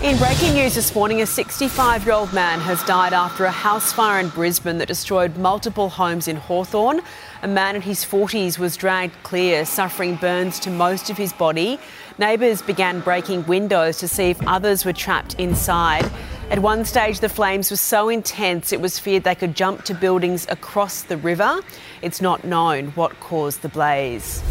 In breaking news this morning, a 65 year old man has died after a house fire in Brisbane that destroyed multiple homes in Hawthorn. A man in his 40s was dragged clear, suffering burns to most of his body. Neighbours began breaking windows to see if others were trapped inside. At one stage, the flames were so intense it was feared they could jump to buildings across the river. It's not known what caused the blaze.